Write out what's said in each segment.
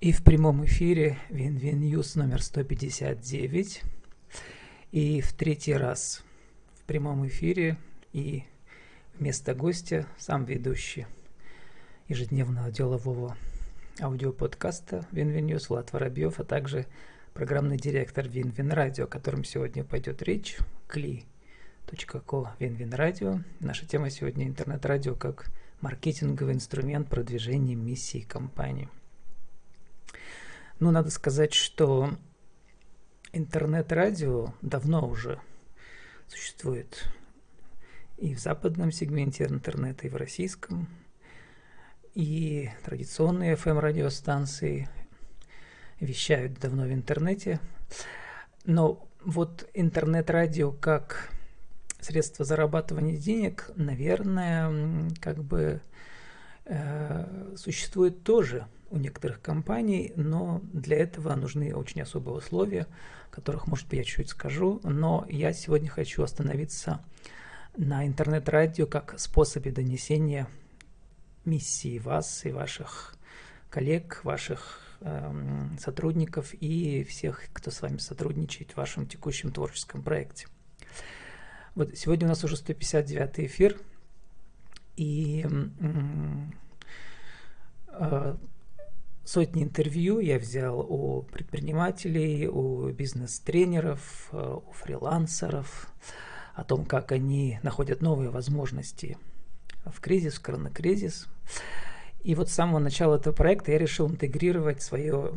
И в прямом эфире Win-Win News номер 159. И в третий раз в прямом эфире и вместо гостя сам ведущий ежедневного делового аудиоподкаста Win-Win News Влад Воробьев, а также программный директор Вин-Вин Радио, о котором сегодня пойдет речь, кли.ко Вин-Вин Радио. Наша тема сегодня интернет-радио как маркетинговый инструмент продвижения миссии компании – ну, надо сказать, что интернет-радио давно уже существует и в западном сегменте интернета, и в российском, и традиционные FM-радиостанции вещают давно в интернете. Но вот интернет-радио как средство зарабатывания денег, наверное, как бы э, существует тоже – у некоторых компаний, но для этого нужны очень особые условия, о которых, может быть, я чуть-чуть скажу. Но я сегодня хочу остановиться на интернет-радио как способе донесения миссии вас и ваших коллег, ваших э, сотрудников и всех, кто с вами сотрудничает в вашем текущем творческом проекте. Вот сегодня у нас уже 159 эфир, и э, Сотни интервью я взял у предпринимателей, у бизнес-тренеров, э, у фрилансеров, о том, как они находят новые возможности в кризис, в коронакризис. И вот с самого начала этого проекта я решил интегрировать свое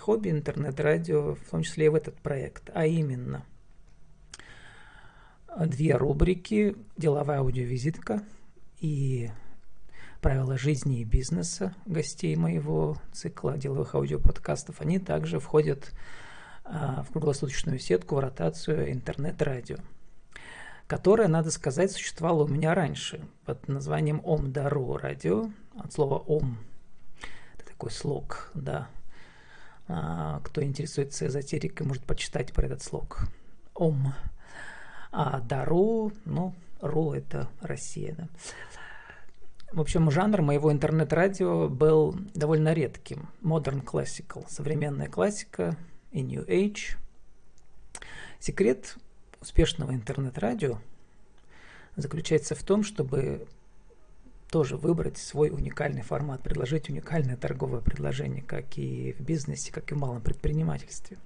хобби интернет-радио, в том числе и в этот проект, а именно две рубрики «Деловая аудиовизитка» и правила жизни и бизнеса гостей моего цикла деловых аудиоподкастов, они также входят а, в круглосуточную сетку, в ротацию интернет-радио, которая, надо сказать, существовала у меня раньше под названием Ом-Дару радио, от слова Ом. Это такой слог, да. А, кто интересуется эзотерикой, может почитать про этот слог. Ом. А Дару, ну, Ру – это Россия, да. В общем, жанр моего интернет-радио был довольно редким. Modern Classical, современная классика и New Age. Секрет успешного интернет-радио заключается в том, чтобы тоже выбрать свой уникальный формат, предложить уникальное торговое предложение, как и в бизнесе, как и в малом предпринимательстве.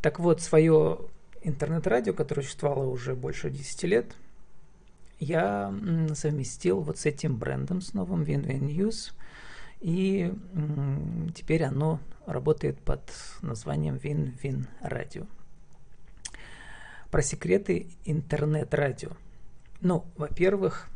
Так вот, свое интернет-радио, которое существовало уже больше 10 лет – я совместил вот с этим брендом, с новым WinWin News, и теперь оно работает под названием WinWin Radio. Про секреты интернет-радио. Ну, во-первых,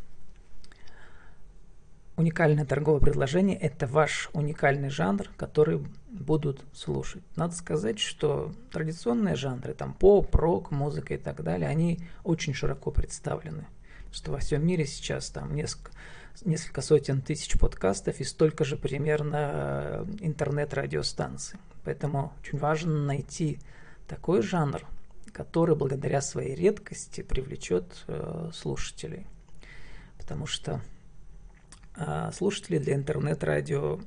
уникальное торговое предложение – это ваш уникальный жанр, который будут слушать. Надо сказать, что традиционные жанры, там поп, рок, музыка и так далее, они очень широко представлены что во всем мире сейчас там несколько, несколько сотен тысяч подкастов и столько же примерно э, интернет-радиостанций. Поэтому очень важно найти такой жанр, который благодаря своей редкости привлечет э, слушателей. Потому что э, слушатели для интернет-радио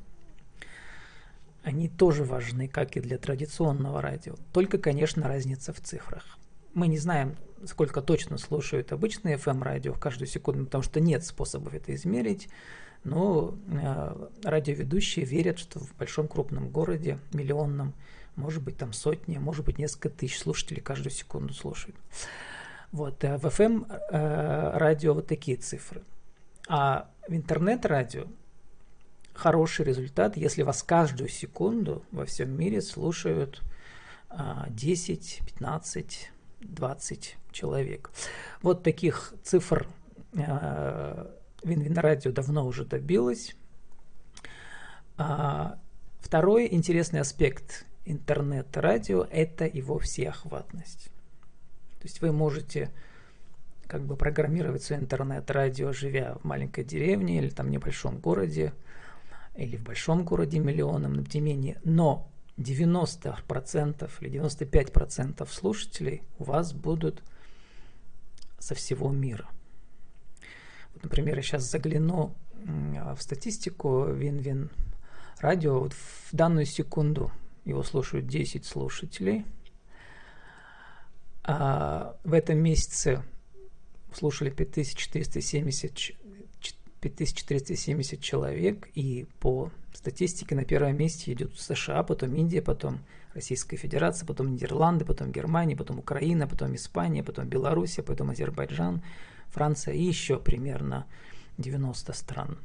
они тоже важны, как и для традиционного радио. Только, конечно, разница в цифрах. Мы не знаем, сколько точно слушают обычные FM-радио каждую секунду, потому что нет способов это измерить. Но э, радиоведущие верят, что в большом крупном городе, миллионном, может быть там сотни, может быть несколько тысяч слушателей каждую секунду слушают. Вот, э, в FM э, радио вот такие цифры. А в интернет-радио хороший результат, если вас каждую секунду во всем мире слушают 10, 15, 20 человек. Вот таких цифр э, Винвин Радио давно уже добилась. А, второй интересный аспект интернет-радио – это его всеохватность. То есть вы можете как бы программировать свое интернет-радио, живя в маленькой деревне или там небольшом городе, или в большом городе миллионом, менее. Но 90% или 95% слушателей у вас будут со всего мира. Вот, например, я сейчас загляну в статистику Вин-Вин радио вот в данную секунду его слушают 10 слушателей. А в этом месяце слушали 5470, 5470 человек, и по статистике на первом месте идет США, потом Индия, потом Российская Федерация, потом Нидерланды, потом Германия, потом Украина, потом Испания, потом Белоруссия, потом Азербайджан, Франция и еще примерно 90 стран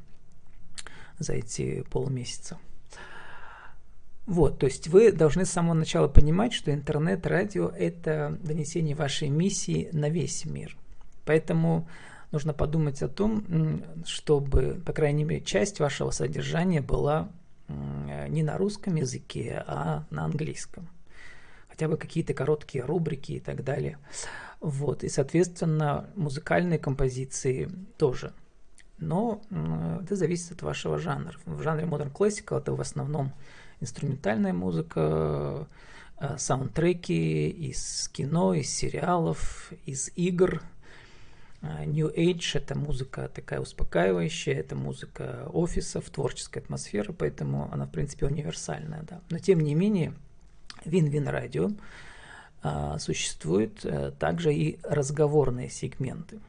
за эти полмесяца. Вот, то есть вы должны с самого начала понимать, что интернет-радио – это донесение вашей миссии на весь мир. Поэтому нужно подумать о том, чтобы, по крайней мере, часть вашего содержания была не на русском языке, а на английском. Хотя бы какие-то короткие рубрики и так далее. Вот, и, соответственно, музыкальные композиции тоже. Но это зависит от вашего жанра. В жанре Modern Classical это в основном инструментальная музыка, э, саундтреки из кино, из сериалов, из игр. Э, New Age – это музыка такая успокаивающая, это музыка офисов, творческая атмосфера, поэтому она, в принципе, универсальная. Да. Но, тем не менее, Радио э, существуют также и разговорные сегменты.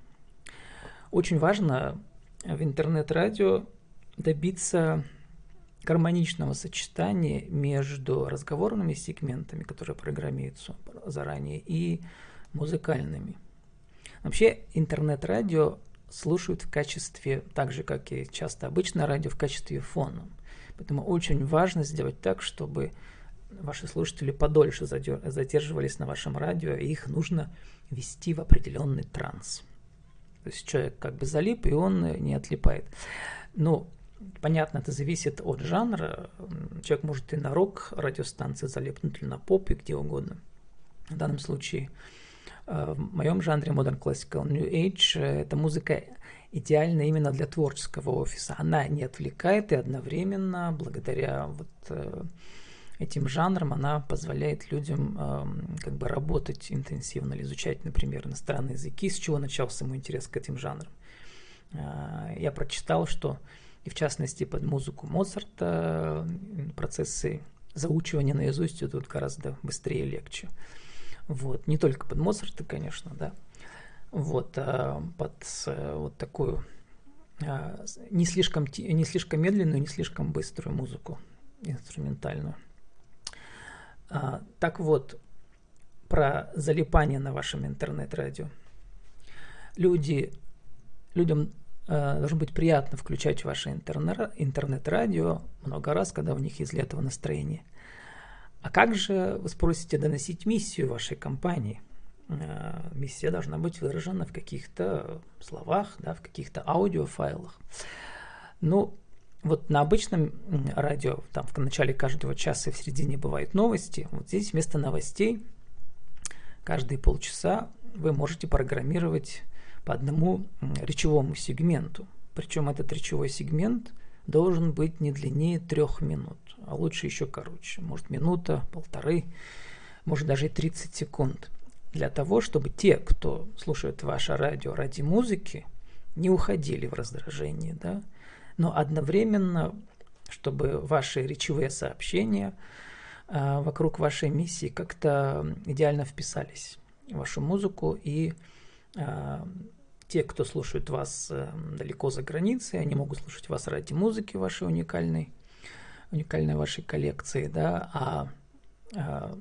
Очень важно в интернет-радио добиться гармоничного сочетания между разговорными сегментами, которые программируются заранее, и музыкальными. Вообще интернет-радио слушают в качестве, так же как и часто обычное радио, в качестве фона. Поэтому очень важно сделать так, чтобы ваши слушатели подольше задерживались на вашем радио, и их нужно ввести в определенный транс. То есть человек как бы залип, и он не отлипает. Но Понятно, это зависит от жанра. Человек может и на рок радиостанции залипнуть, или на поп, и где угодно. В данном случае в моем жанре Modern Classical New Age э, это музыка идеальна именно для творческого офиса. Она не отвлекает и одновременно, благодаря вот э, этим жанрам, она позволяет людям эм, как бы работать интенсивно изучать, например, иностранные языки, с чего начался мой интерес к этим жанрам. Я прочитал, что и в частности под музыку Моцарта процессы заучивания наизусть идут гораздо быстрее и легче. Вот. Не только под Моцарта, конечно, да. Вот, а под э, вот такую а, не слишком, не слишком медленную, не слишком быструю музыку инструментальную. А, так вот, про залипание на вашем интернет-радио. Люди, людям Э, должно быть приятно включать ваше интернет-радио много раз, когда у них есть для этого настроение. А как же, вы спросите, доносить миссию вашей компании? Э, миссия должна быть выражена в каких-то словах, да, в каких-то аудиофайлах. Ну, вот на обычном радио, там в начале каждого часа и в середине бывают новости. Вот здесь вместо новостей каждые полчаса вы можете программировать по одному речевому сегменту. Причем этот речевой сегмент должен быть не длиннее трех минут, а лучше еще короче. Может минута, полторы, может даже и 30 секунд. Для того, чтобы те, кто слушает ваше радио ради музыки, не уходили в раздражение, да, но одновременно, чтобы ваши речевые сообщения э, вокруг вашей миссии как-то идеально вписались в вашу музыку и э, те, кто слушает вас э, далеко за границей, они могут слушать вас ради музыки вашей уникальной, уникальной вашей коллекции, да, а, а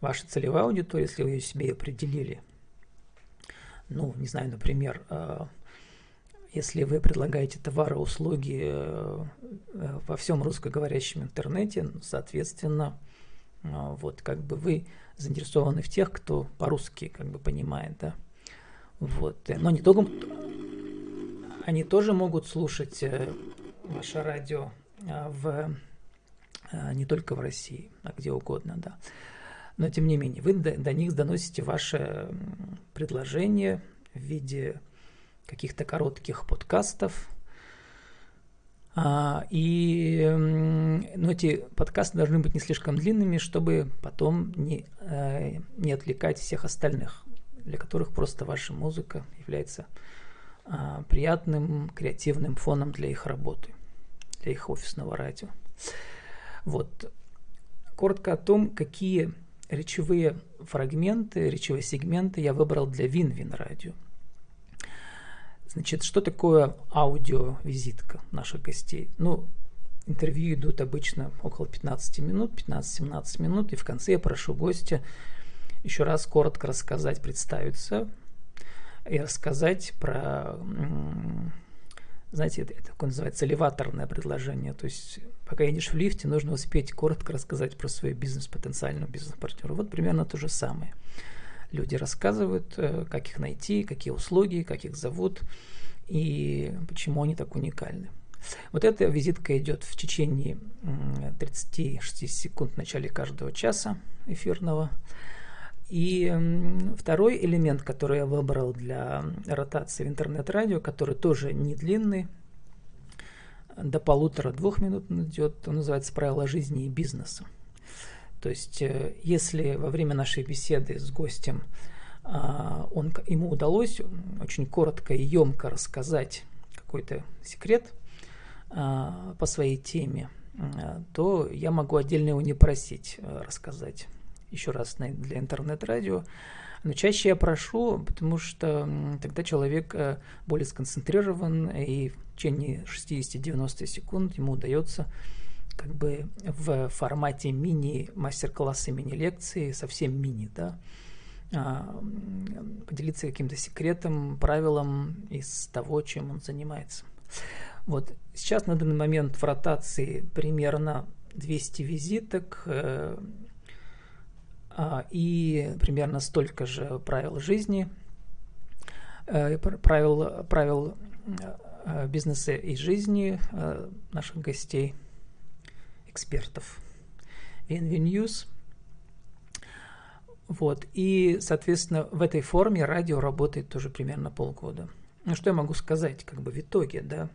ваша целевая аудитория, если вы ее себе определили, ну, не знаю, например, э, если вы предлагаете товары, услуги э, во всем русскоговорящем интернете, соответственно, вот как бы вы заинтересованы в тех, кто по-русски как бы понимает, да, вот. Но не только... Они тоже могут слушать э, ваше радио э, в, э, не только в России, а где угодно, да. Но тем не менее, вы до, них доносите ваше предложение в виде каких-то коротких подкастов, а, и ну, эти подкасты должны быть не слишком длинными, чтобы потом не, не отвлекать всех остальных для которых просто ваша музыка является а, приятным, креативным фоном для их работы, для их офисного радио. Вот. Коротко о том, какие речевые фрагменты, речевые сегменты я выбрал для Вин-Вин радио. Значит, что такое аудиовизитка наших гостей? Ну, интервью идут обычно около 15 минут, 15-17 минут, и в конце я прошу гостя еще раз коротко рассказать, представиться и рассказать про, знаете, это, это такое называется элеваторное предложение. То есть, пока едешь в лифте, нужно успеть коротко рассказать про свой бизнес, потенциального бизнес-партнера. Вот примерно то же самое. Люди рассказывают, э, как их найти, какие услуги, как их зовут и почему они так уникальны. Вот эта визитка идет в течение 36 секунд в начале каждого часа эфирного. И второй элемент, который я выбрал для ротации в интернет-радио, который тоже не длинный, до полутора-двух минут идет, он называется «Правила жизни и бизнеса». То есть, э, если во время нашей беседы с гостем а, он, ему удалось очень коротко и емко рассказать какой-то секрет а, по своей теме, то я могу отдельно его не просить рассказать еще раз для интернет-радио. Но чаще я прошу, потому что тогда человек более сконцентрирован, и в течение 60-90 секунд ему удается как бы в формате мини-мастер-класса, мини-лекции, совсем мини, да, а, поделиться каким-то секретом, правилом из того, чем он занимается. Вот сейчас на данный момент в ротации примерно 200 визиток э, и примерно столько же правил жизни, э, правил, правил э, бизнеса и жизни наших гостей – экспертов. News. Вот. И, соответственно, в этой форме радио работает тоже примерно полгода. Ну, что я могу сказать, как бы в итоге, да?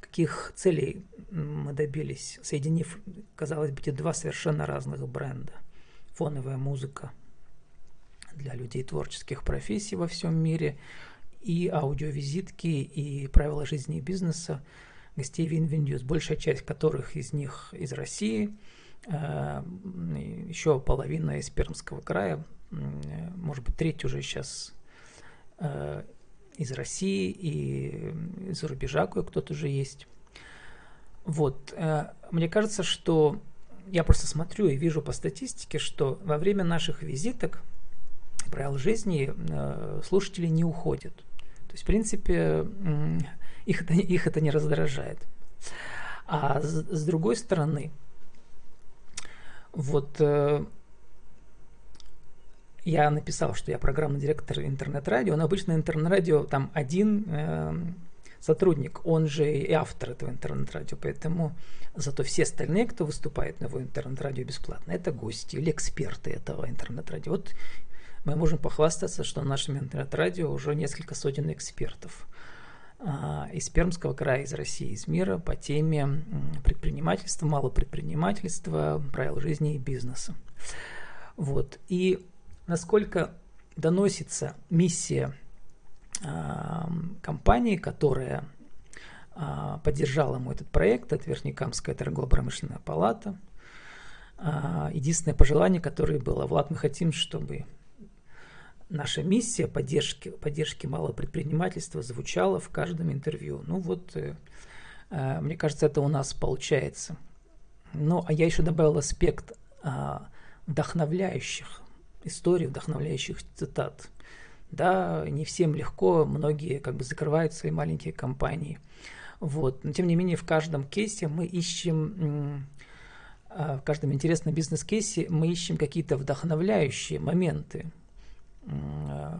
Каких целей мы добились, соединив, казалось бы, эти два совершенно разных бренда. Фоновая музыка для людей творческих профессий во всем мире и аудиовизитки, и правила жизни и бизнеса – гостей Винвиндюс, большая часть которых из них из России, э, еще половина из Пермского края, может быть, треть уже сейчас э, из России и из-за рубежа кое-кто тоже есть. Вот, э, мне кажется, что я просто смотрю и вижу по статистике, что во время наших визиток правил жизни слушатели не уходят. То есть, в принципе, их это, их это не раздражает. А с, с другой стороны, вот э, я написал, что я программный директор интернет-радио, но обычно интернет-радио там один э, сотрудник, он же и автор этого интернет-радио, поэтому зато все остальные, кто выступает на его интернет-радио бесплатно, это гости или эксперты этого интернет-радио. Вот мы можем похвастаться, что на нашем интернет-радио уже несколько сотен экспертов. А, из Пермского края, из России, из мира по теме предпринимательства, малопредпринимательства, правил жизни и бизнеса. Вот. И насколько доносится миссия компании, которая э, поддержала мой этот проект, это Верхнекамская торгово-промышленная палата. Э, единственное пожелание, которое было, Влад, мы хотим, чтобы наша миссия поддержки, поддержки малого предпринимательства звучала в каждом интервью. Ну вот, э, э, мне кажется, это у нас получается. Ну, а я еще добавил аспект э, вдохновляющих историй, вдохновляющих цитат. Да, не всем легко, многие как бы закрывают свои маленькие компании. Вот. Но тем не менее, в каждом кейсе мы ищем, э, в каждом интересном бизнес-кейсе мы ищем какие-то вдохновляющие моменты, Э,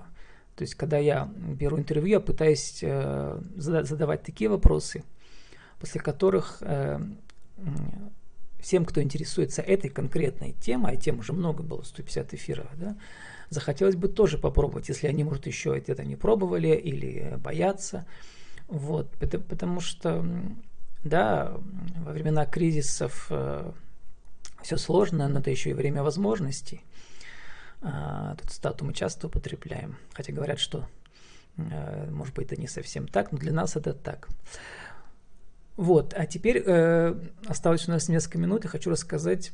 то есть, когда я беру интервью, я пытаюсь э, задавать такие вопросы, после которых э, всем, кто интересуется этой конкретной темой, а тем уже много было, 150 эфиров, да, захотелось бы тоже попробовать, если они, может, еще это не пробовали или боятся. Вот, потому что, да, во времена кризисов все сложно, но это еще и время возможностей. А, тут стату мы часто употребляем, хотя говорят, что, э, может быть, это не совсем так, но для нас это так. Вот, а теперь э, осталось у нас несколько минут, и хочу рассказать,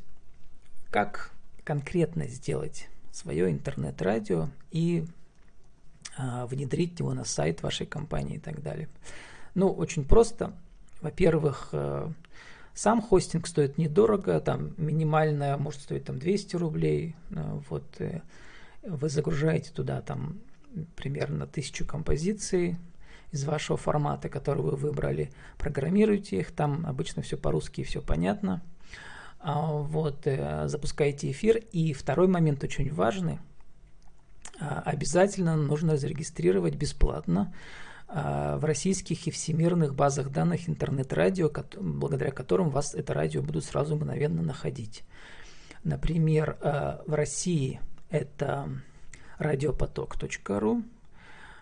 как конкретно сделать свое интернет-радио и э, внедрить его на сайт вашей компании и так далее. Ну, очень просто. Во-первых, э, сам хостинг стоит недорого, там минимальная может стоить там 200 рублей. Э, вот э, вы загружаете туда там примерно тысячу композиций из вашего формата, который вы выбрали, программируете их, там обычно все по-русски, все понятно. А, вот, запускаете эфир. И второй момент очень важный. А, обязательно нужно зарегистрировать бесплатно а, в российских и всемирных базах данных интернет-радио, благодаря которым вас это радио будут сразу мгновенно находить. Например, в России это радиопоток.ру.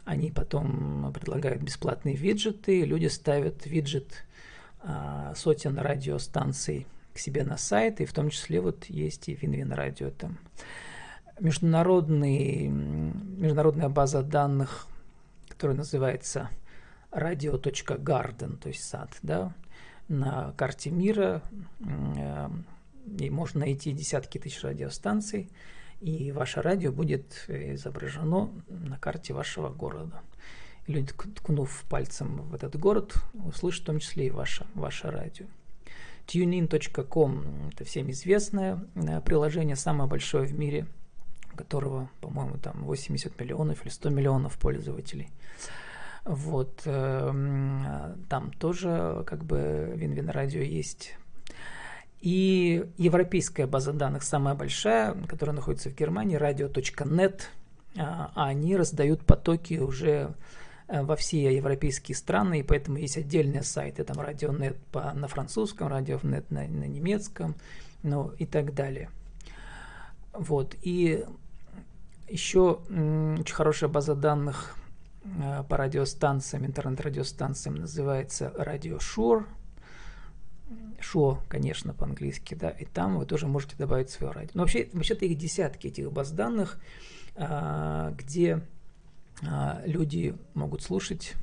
Они потом предлагают бесплатные виджеты. Люди ставят виджет сотен радиостанций себе на сайт, и в том числе вот есть и Винвин радио там. Международный, международная база данных который называется radio.garden, то есть сад, да, на карте мира, э, и можно найти десятки тысяч радиостанций, и ваше радио будет изображено на карте вашего города. И люди, ткнув пальцем в этот город, услышат в том числе и ваше, ваше радио. TuneIn.com – это всем известное э, приложение, самое большое в мире – которого, по-моему, там 80 миллионов или 100 миллионов пользователей. Вот, э, там тоже как бы Винвин радио есть. И европейская база данных самая большая, которая находится в Германии, radio.net, а, а они раздают потоки уже во все европейские страны, и поэтому есть отдельные сайты, там радионет по, на французском, радионет на, на немецком, ну и так далее. Вот, и еще очень хорошая база данных э, по радиостанциям, интернет-радиостанциям называется Radio Shore. Шо, конечно, по-английски, да, и там вы тоже можете добавить свое радио. Но вообще, вообще-то их десятки этих баз данных, а, где люди могут слушать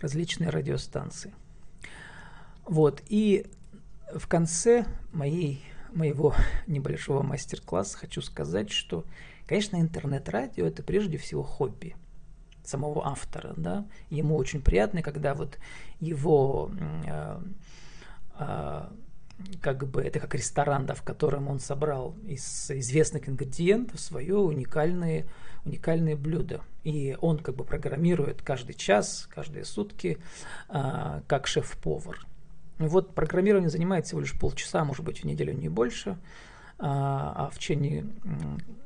различные радиостанции. Вот, и в конце моей, моего небольшого мастер-класса хочу сказать, что Конечно, интернет-радио – это прежде всего хобби самого автора, да, ему очень приятно, когда вот его э, э, как бы это как ресторан, да, в котором он собрал из известных ингредиентов свое уникальное, уникальное блюдо. И он как бы программирует каждый час, каждые сутки, э, как шеф-повар. Вот программирование занимает всего лишь полчаса, может быть, в неделю не больше а, а в течение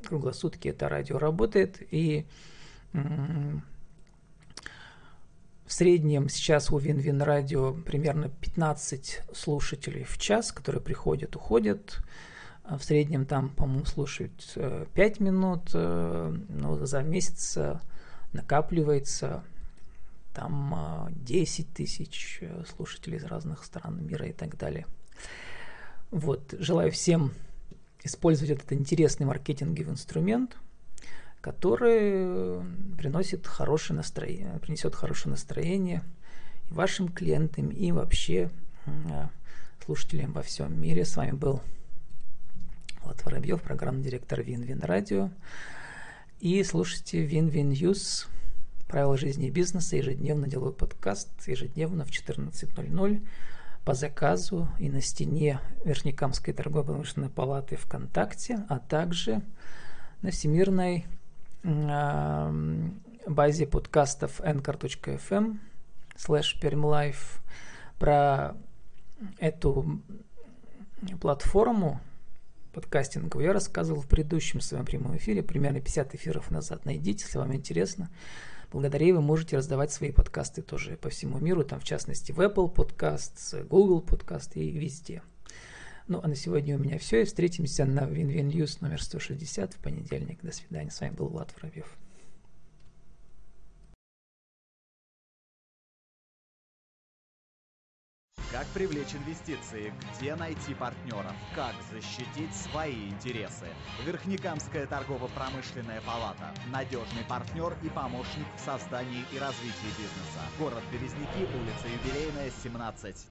круглосутки это радио работает. И в среднем сейчас у Вин-Вин радио примерно 15 слушателей в час, которые приходят, уходят. А в среднем там, по-моему, слушают 5 э, минут, э, но за месяц э, накапливается там 10 тысяч слушателей из разных стран мира и так далее. Вот, желаю всем использовать этот интересный маркетинговый инструмент, который приносит хорошее настроение, принесет хорошее настроение вашим клиентам, и вообще слушателям во всем мире. С вами был Влад Воробьев, программный директор Вин-Вин Радио. И слушайте Вин-Вин News, правила жизни и бизнеса, ежедневно делаю подкаст, ежедневно в 14.00 по заказу и на стене Верхнекамской торгово-промышленной палаты ВКонтакте, а также на всемирной э, базе подкастов anchor.fm slash permlife про эту платформу подкастинговую я рассказывал в предыдущем своем прямом эфире, примерно 50 эфиров назад. Найдите, если вам интересно. Благодаря ей вы можете раздавать свои подкасты тоже по всему миру, там в частности в Apple Podcasts, Google Podcast и везде. Ну, а на сегодня у меня все. И встретимся на WinWin News номер 160 в понедельник. До свидания. С вами был Влад Воробьев. Как привлечь инвестиции? Где найти партнеров? Как защитить свои интересы? Верхнекамская торгово-промышленная палата. Надежный партнер и помощник в создании и развитии бизнеса. Город Березники, улица Юбилейная, 17.